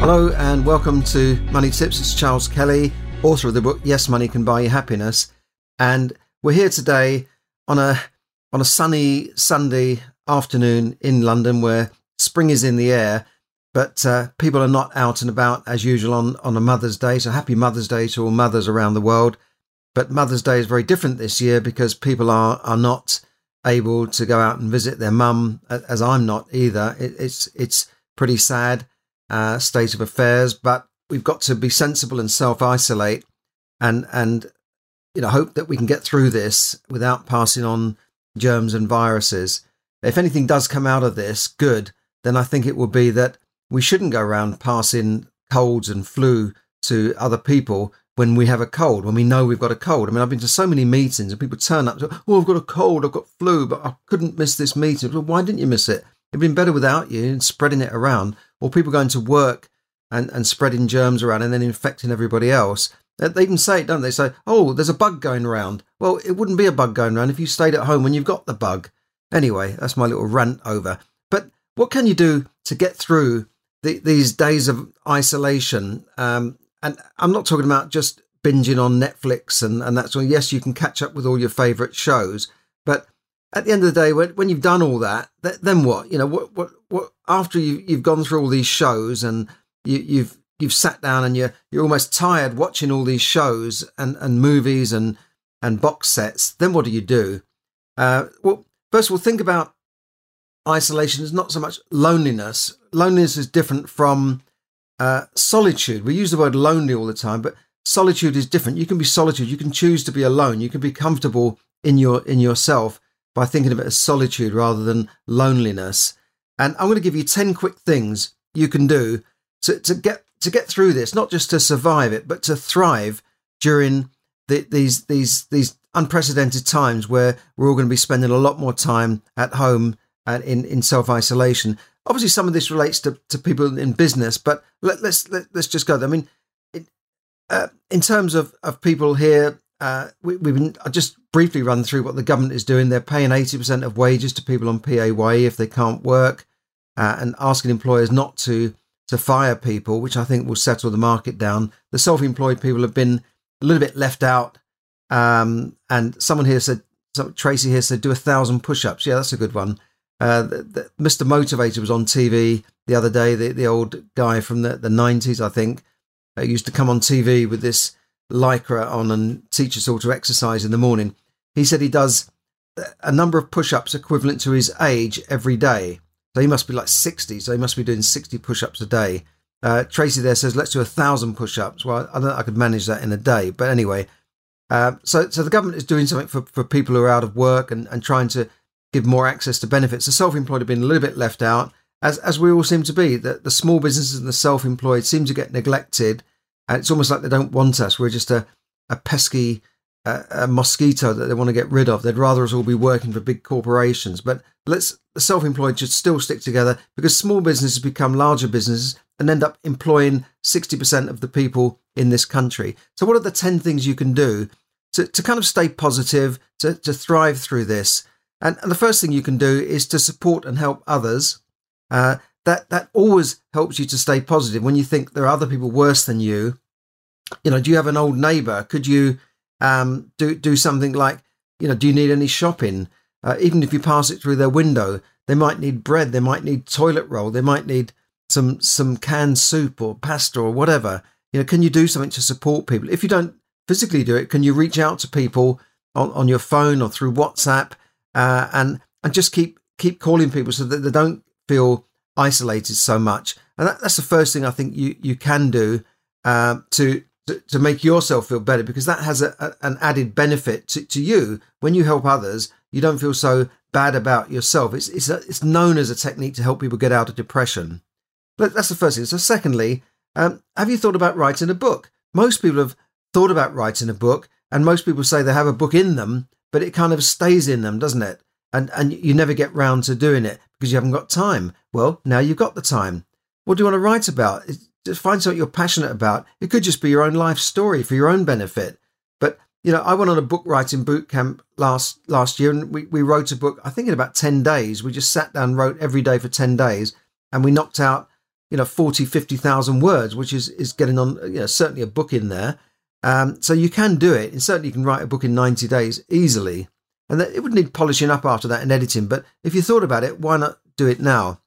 Hello and welcome to Money Tips. It's Charles Kelly, author of the book Yes, Money Can Buy You Happiness, and we're here today on a on a sunny Sunday afternoon in London where spring is in the air, but uh, people are not out and about as usual on on a Mother's Day. So happy Mother's Day to all mothers around the world. But Mother's Day is very different this year because people are are not able to go out and visit their mum, as I'm not either. It, it's it's pretty sad uh, state of affairs. But we've got to be sensible and self isolate, and and you know hope that we can get through this without passing on germs and viruses. If anything does come out of this good, then I think it will be that we shouldn't go around passing colds and flu to other people when we have a cold, when we know we've got a cold. I mean, I've been to so many meetings and people turn up, say, oh, I've got a cold, I've got flu, but I couldn't miss this meeting. Well, why didn't you miss it? It'd been better without you and spreading it around, or people going to work and, and spreading germs around and then infecting everybody else. They even say it, don't they? Say, oh, there's a bug going around. Well, it wouldn't be a bug going around if you stayed at home when you've got the bug. Anyway, that's my little rant over. But what can you do to get through the, these days of isolation? Um, and I'm not talking about just binging on Netflix and, and that's all. Yes, you can catch up with all your favourite shows, but at the end of the day, when, when you've done all that, th- then what? You know, what, what, what, after you, you've gone through all these shows and you, you've, you've sat down and you're, you're almost tired watching all these shows and, and movies and, and box sets, then what do you do? Uh, well, first of all, think about isolation is not so much loneliness. Loneliness is different from uh, solitude. We use the word lonely all the time, but solitude is different. You can be solitude. You can choose to be alone. You can be comfortable in your in yourself by thinking of it as solitude rather than loneliness. And I'm going to give you 10 quick things you can do to, to get to get through this, not just to survive it, but to thrive during the, these these these unprecedented times where we're all going to be spending a lot more time at home and in, in self isolation. Obviously, some of this relates to, to people in business, but let, let's let, us let us just go. There. I mean, it, uh, in terms of, of people here uh, we, have been I just briefly run through what the government is doing. They're paying 80% of wages to people on PAYE if they can't work, uh, and asking employers not to to fire people, which I think will settle the market down. The self-employed people have been a little bit left out. Um, and someone here said, Tracy here said, do a thousand push-ups. Yeah, that's a good one. Uh, the, the, Mr. Motivator was on TV the other day. The, the old guy from the, the 90s, I think, uh, used to come on TV with this lycra on and teach us all to exercise in the morning. He said he does a number of push ups equivalent to his age every day. So he must be like 60, so he must be doing 60 push ups a day. Uh, Tracy there says, let's do a thousand push ups. Well, I don't know I could manage that in a day. But anyway, uh, so, so the government is doing something for, for people who are out of work and, and trying to give more access to benefits. The self employed have been a little bit left out, as, as we all seem to be. The, the small businesses and the self employed seem to get neglected and it's almost like they don't want us. We're just a, a pesky uh, a mosquito that they want to get rid of. They'd rather us all be working for big corporations. But let's self-employed should still stick together because small businesses become larger businesses and end up employing 60% of the people in this country. So what are the 10 things you can do to, to kind of stay positive, to, to thrive through this? And, and the first thing you can do is to support and help others. Uh, that that always helps you to stay positive when you think there are other people worse than you. You know, do you have an old neighbour? Could you um, do do something like, you know, do you need any shopping? Uh, even if you pass it through their window, they might need bread, they might need toilet roll, they might need some some canned soup or pasta or whatever. You know, can you do something to support people? If you don't physically do it, can you reach out to people on, on your phone or through WhatsApp uh, and and just keep keep calling people so that they don't feel isolated so much. And that, that's the first thing I think you, you can do uh, to, to, to make yourself feel better because that has a, a, an added benefit to, to you. When you help others, you don't feel so bad about yourself. It's, it's, a, it's known as a technique to help people get out of depression. that's the first thing. So, secondly, um, have you thought about writing a book? Most people have thought about writing a book, and most people say they have a book in them, but it kind of stays in them, doesn't it? And and you never get round to doing it because you haven't got time. Well, now you've got the time. What do you want to write about? Find something you're passionate about. It could just be your own life story for your own benefit. But you know, I went on a book writing boot camp last last year, and we, we wrote a book. I think in about ten days. We just sat down, wrote every day for ten days, and we knocked out you know 40, 50,000 words, which is is getting on you know certainly a book in there. Um, so you can do it, and certainly you can write a book in ninety days easily. And that, it would need polishing up after that and editing. But if you thought about it, why not do it now?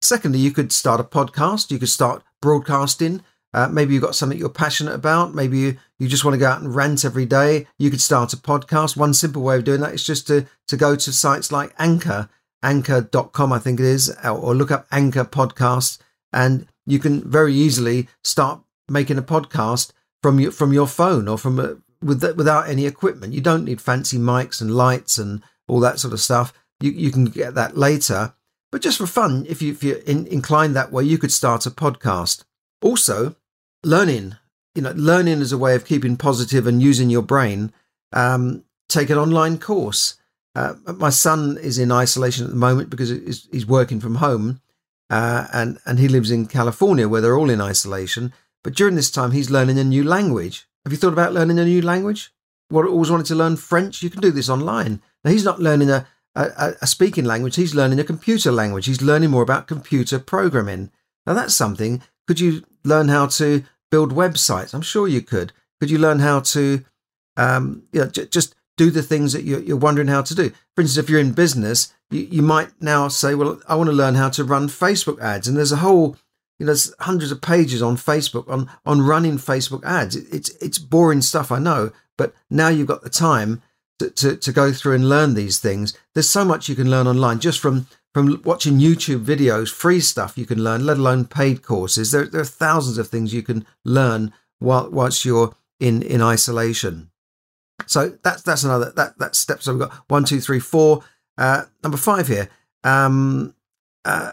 Secondly, you could start a podcast. You could start broadcasting. Uh, maybe you've got something you're passionate about. Maybe you, you just want to go out and rant every day. You could start a podcast. One simple way of doing that is just to, to go to sites like Anchor, anchor.com, I think it is, or look up Anchor Podcasts. And you can very easily start making a podcast from your, from your phone or from a, with the, without any equipment. You don't need fancy mics and lights and all that sort of stuff. You, you can get that later. But just for fun, if, you, you're in, inclined that way, you could start a podcast. Also, learning. You know, learning is a way of keeping positive and using your brain. Um, take an online course. Uh, my son is in isolation at the moment because he's working from home, uh, and and he lives in California where they're all in isolation. But during this time, he's learning a new language. Have you thought about learning a new language? What always wanted to learn French? You can do this online. Now he's not learning a, a, a speaking language. He's learning a computer language. He's learning more about computer programming. Now that's something. Could you learn how to build websites? I'm sure you could. Could you learn how to, um, you know, j- just do the things that you're, you're, wondering how to do? For instance, if you're in business, you, you might now say, well, I want to learn how to run Facebook ads. And there's a whole, you know, there's hundreds of pages on Facebook on, on running Facebook ads. It, it's, it's boring stuff, I know, but now you've got the time to, to, go through and learn these things. There's so much you can learn online just from from watching YouTube videos, free stuff you can learn, let alone paid courses. There, there are thousands of things you can learn while whilst you're in in isolation. So that's that's another that that steps. So we've got one, two, three, four. Uh, number five here. Um, uh,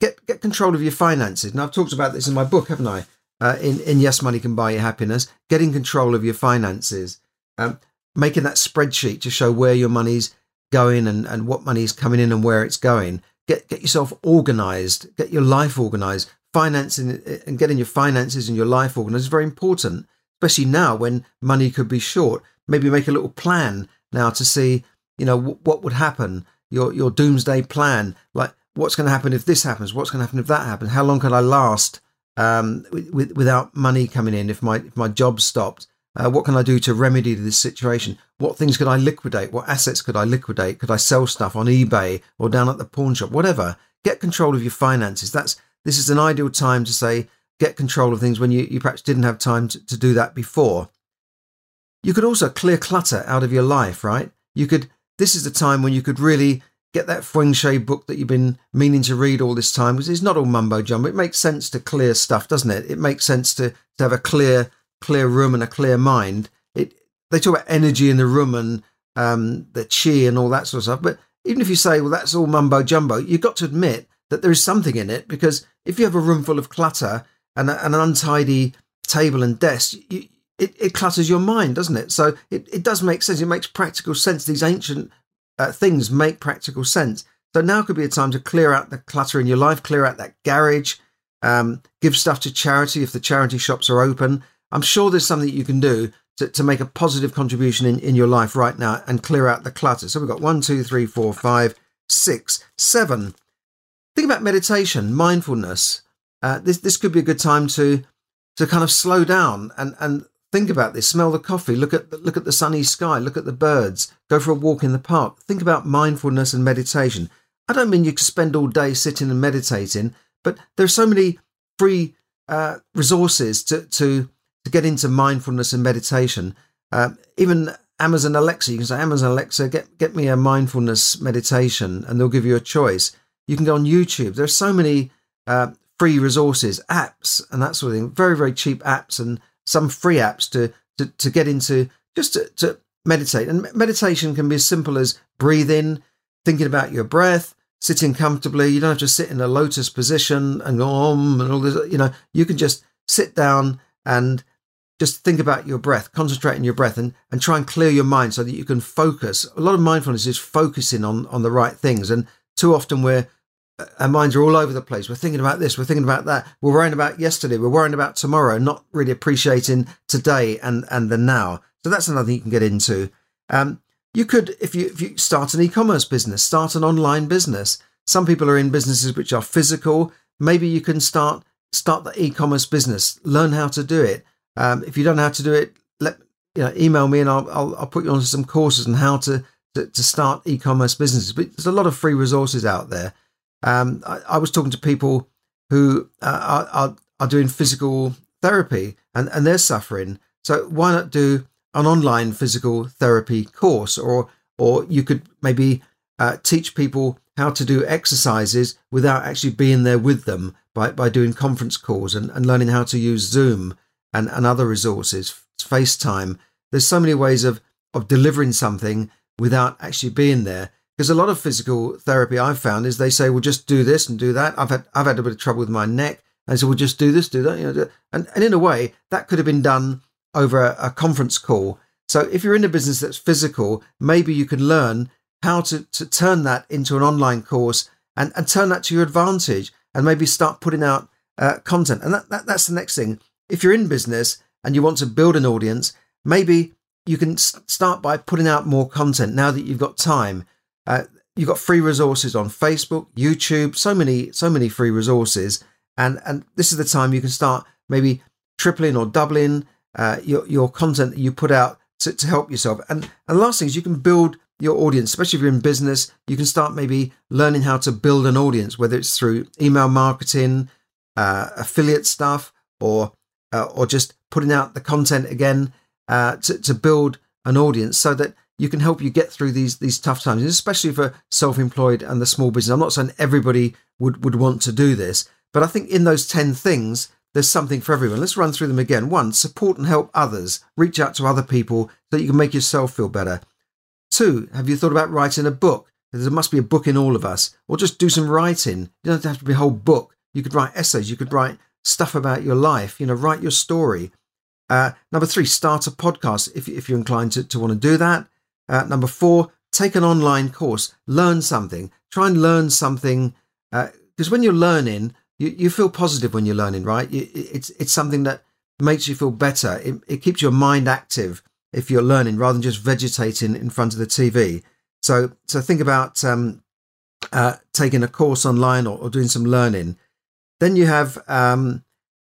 get get control of your finances. Now I've talked about this in my book, haven't I? Uh, in in Yes, Money Can Buy You Happiness. Getting control of your finances. Um, making that spreadsheet to show where your money's going and, and what money is coming in and where it's going. Get get yourself organized, get your life organized. Financing and getting your finances and your life organized is very important, especially now when money could be short. Maybe make a little plan now to see, you know, w- what would happen. Your your doomsday plan, like what's going to happen if this happens, what's going to happen if that happens, how long can I last um, with, without money coming in if my if my job stopped uh, what can I do to remedy this situation? What things could I liquidate? What assets could I liquidate? Could I sell stuff on eBay or down at the pawn shop? Whatever. Get control of your finances. That's this is an ideal time to say get control of things when you, you perhaps didn't have time to, to do that before. You could also clear clutter out of your life, right? You could this is the time when you could really get that feng shui book that you've been meaning to read all this time because it's not all mumbo jumbo. It makes sense to clear stuff, doesn't it? It makes sense to, to have a clear clear room and a clear mind. It they talk about energy in the room and um, the chi and all that sort of stuff. But even if you say, well, that's all mumbo jumbo, you've got to admit that there is something in it because if you have a room full of clutter and, a, and an untidy table and desk, you, it, it, clutters your mind, doesn't it? So it, it does make sense. It makes practical sense. These ancient uh, things make practical sense. So now could be a time to clear out the clutter in your life, clear out that garage, um, give stuff to charity if the charity shops are open, I'm sure there's something you can do to, to make a positive contribution in, in your life right now and clear out the clutter. So we've got one, two, three, four, five, six, seven. Think about meditation, mindfulness. Uh, this this could be a good time to to kind of slow down and and think about this. Smell the coffee. Look at look at the sunny sky. Look at the birds. Go for a walk in the park. Think about mindfulness and meditation. I don't mean you can spend all day sitting and meditating, but there are so many free uh, resources to to to get into mindfulness and meditation. Uh, even Amazon Alexa, you can say, Amazon Alexa, get, get me a mindfulness meditation, and they'll give you a choice. You can go on YouTube. There are so many uh, free resources, apps, and that sort of thing. Very, very cheap apps and some free apps to, to, to get into just to, to meditate. And meditation can be as simple as breathing, thinking about your breath, sitting comfortably. You don't have to sit in a lotus position and go om and all this. You know, you can just sit down and just think about your breath, concentrate on your breath and, and try and clear your mind so that you can focus. A lot of mindfulness is focusing on, on the right things. And too often we're, our minds are all over the place. We're thinking about this, we're thinking about that. We're worrying about yesterday, we're worrying about tomorrow, not really appreciating today and, and the now. So that's another thing you can get into. Um, you could, if you if you start an e-commerce business, start an online business. Some people are in businesses which are physical. Maybe you can start start the e-commerce business. Learn how to do it. Um, if you don't know how to do it, let you know, email me and I'll, I'll, I'll put you onto some courses on how to, to, to start e-commerce businesses. But there's a lot of free resources out there. Um, I, I, was talking to people who uh, are, are, are doing physical therapy and, and they're suffering. So why not do an online physical therapy course, or or you could maybe uh, teach people how to do exercises without actually being there with them by, by doing conference calls and, and learning how to use Zoom and, and other resources, FaceTime. There's so many ways of, of delivering something without actually being there. Because a lot of physical therapy I've found is they say, well, just do this and do that. I've had, I've had a bit of trouble with my neck. And so we'll just do this, do that. You know, and, and in a way, that could have been done over a, a conference call. So if you're in a business that's physical, maybe you can learn how to, to turn that into an online course and, and turn that to your advantage and maybe start putting out uh, content. And that, that, that's the next thing. If you're in business and you want to build an audience, maybe you can start by putting out more content now that you've got time. Uh, you've got free resources on Facebook, YouTube, so many, so many free resources. And, and this is the time you can start maybe tripling or doubling uh, your, your content that you put out to, to help yourself. And, and last thing is you can build your audience, especially if you're in business, you can start maybe learning how to build an audience, whether it's through email marketing, uh, affiliate stuff, or uh, or just putting out the content again uh, to, to build an audience so that you can help you get through these these tough times, especially for self-employed and the small business. I'm not saying everybody would would want to do this, but I think in those ten things, there's something for everyone. Let's run through them again. One, support and help others. Reach out to other people so that you can make yourself feel better. Two, have you thought about writing a book? There must be a book in all of us. Or just do some writing. You don't have to be a whole book. You could write essays. You could write stuff about your life. You know, write your story. Uh, number three, start a podcast if, if you're inclined to, to want to do that. Uh, number four, take an online course. Learn something. Try and learn something. Because uh, when you're learning, you, you feel positive when you're learning, right? You, it's, it's something that makes you feel better. It, it keeps your mind active if you're learning rather than just vegetating in front of the TV. So, so think about um, uh, taking a course online or, or, doing some learning. Then you have um,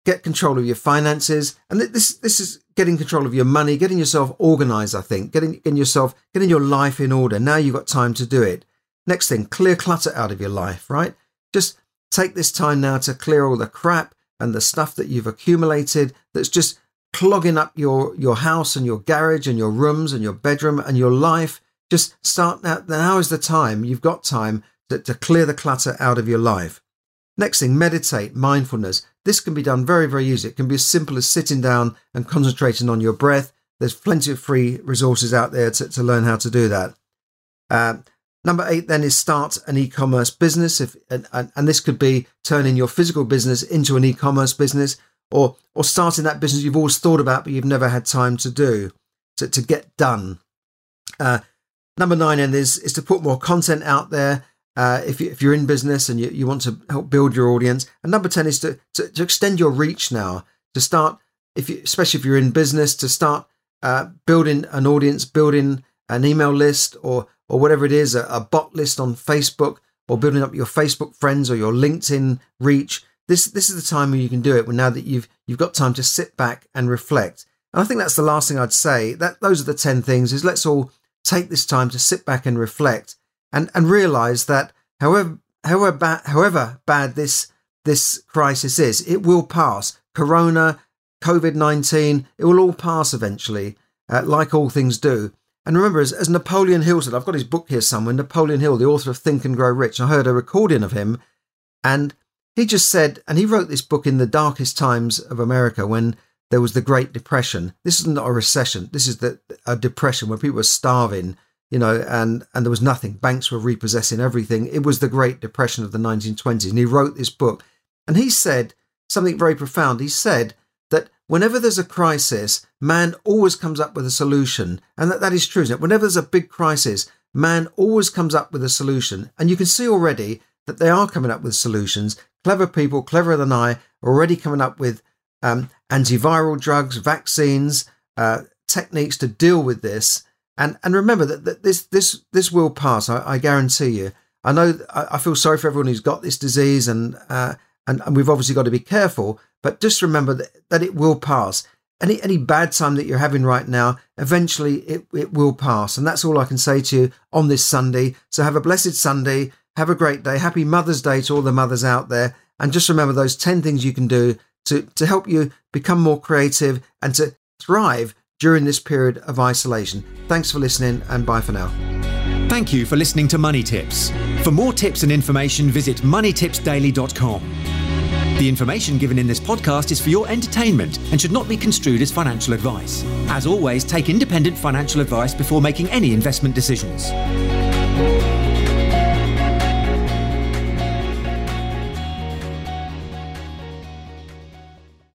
get control of your finances, and this this is getting control of your money, getting yourself organized. I think getting getting yourself getting your life in order. Now you've got time to do it. Next thing, clear clutter out of your life. Right, just take this time now to clear all the crap and the stuff that you've accumulated that's just clogging up your, your house and your garage and your rooms and your bedroom and your life. Just start now. Now is the time. You've got time to, to clear the clutter out of your life. Next thing, meditate, mindfulness. This can be done very, very easy. It can be as simple as sitting down and concentrating on your breath. There's plenty of free resources out there to, to learn how to do that. Uh, number eight then is start an e-commerce business. If and, and, and this could be turning your physical business into an e-commerce business or or starting that business you've always thought about but you've never had time to do to, to get done. Uh, number nine then is is to put more content out there. Uh, if, you, you're in business and you, you want to help build your audience, and number ten is to, to, to extend your reach now. To start, if you, especially if you're in business, to start uh, building an audience, building an email list, or or whatever it is, a, a bot list on Facebook, or building up your Facebook friends or your LinkedIn reach this this is the time when you can do it. When now that you've you've got time to sit back and reflect. And I think that's the last thing I'd say. That those are the ten things. Is let's all take this time to sit back and reflect and and realize that however however bad however bad this this crisis is, it will pass. Corona, COVID nineteen, it will all pass eventually, uh, like all things do. And remember, as, as Napoleon Hill said, I've got his book here somewhere. Napoleon Hill, the author of Think and Grow Rich. I heard a recording of him, and he just said, and he wrote this book in the darkest times of America when there was the Great Depression. This is not a recession. This is the, a depression where people were starving you know, and, and there was nothing. Banks were repossessing everything. It was the Great Depression of the 1920s. And he wrote this book. And he said something very profound. He said that whenever there's a crisis, man always comes up with a solution. And that, that is true, isn't it? Whenever there's a big crisis, man always comes up with a solution. And you can see already that they are coming up with solutions. Clever people, cleverer than I, already coming up with um, antiviral drugs, vaccines, uh, techniques to deal with this. And and remember that, that this this this will pass. I, I guarantee you. I know. I, I, feel sorry for everyone who's got this disease, and, uh, and and we've obviously got to be careful. But just remember that, that it will pass. Any any bad time that you're having right now, eventually it, it will pass. And that's all I can say to you on this Sunday. So have a blessed Sunday. Have a great day. Happy Mother's Day to all the mothers out there. And just remember those 10 things you can do to, to help you become more creative and to thrive during this period of isolation. Thanks for listening and bye for now. Thank you for listening to Money Tips. For more tips and information, visit moneytipsdaily.com. The information given in this podcast is for your entertainment and should not be construed as financial advice. As always, take independent financial advice before making any investment decisions.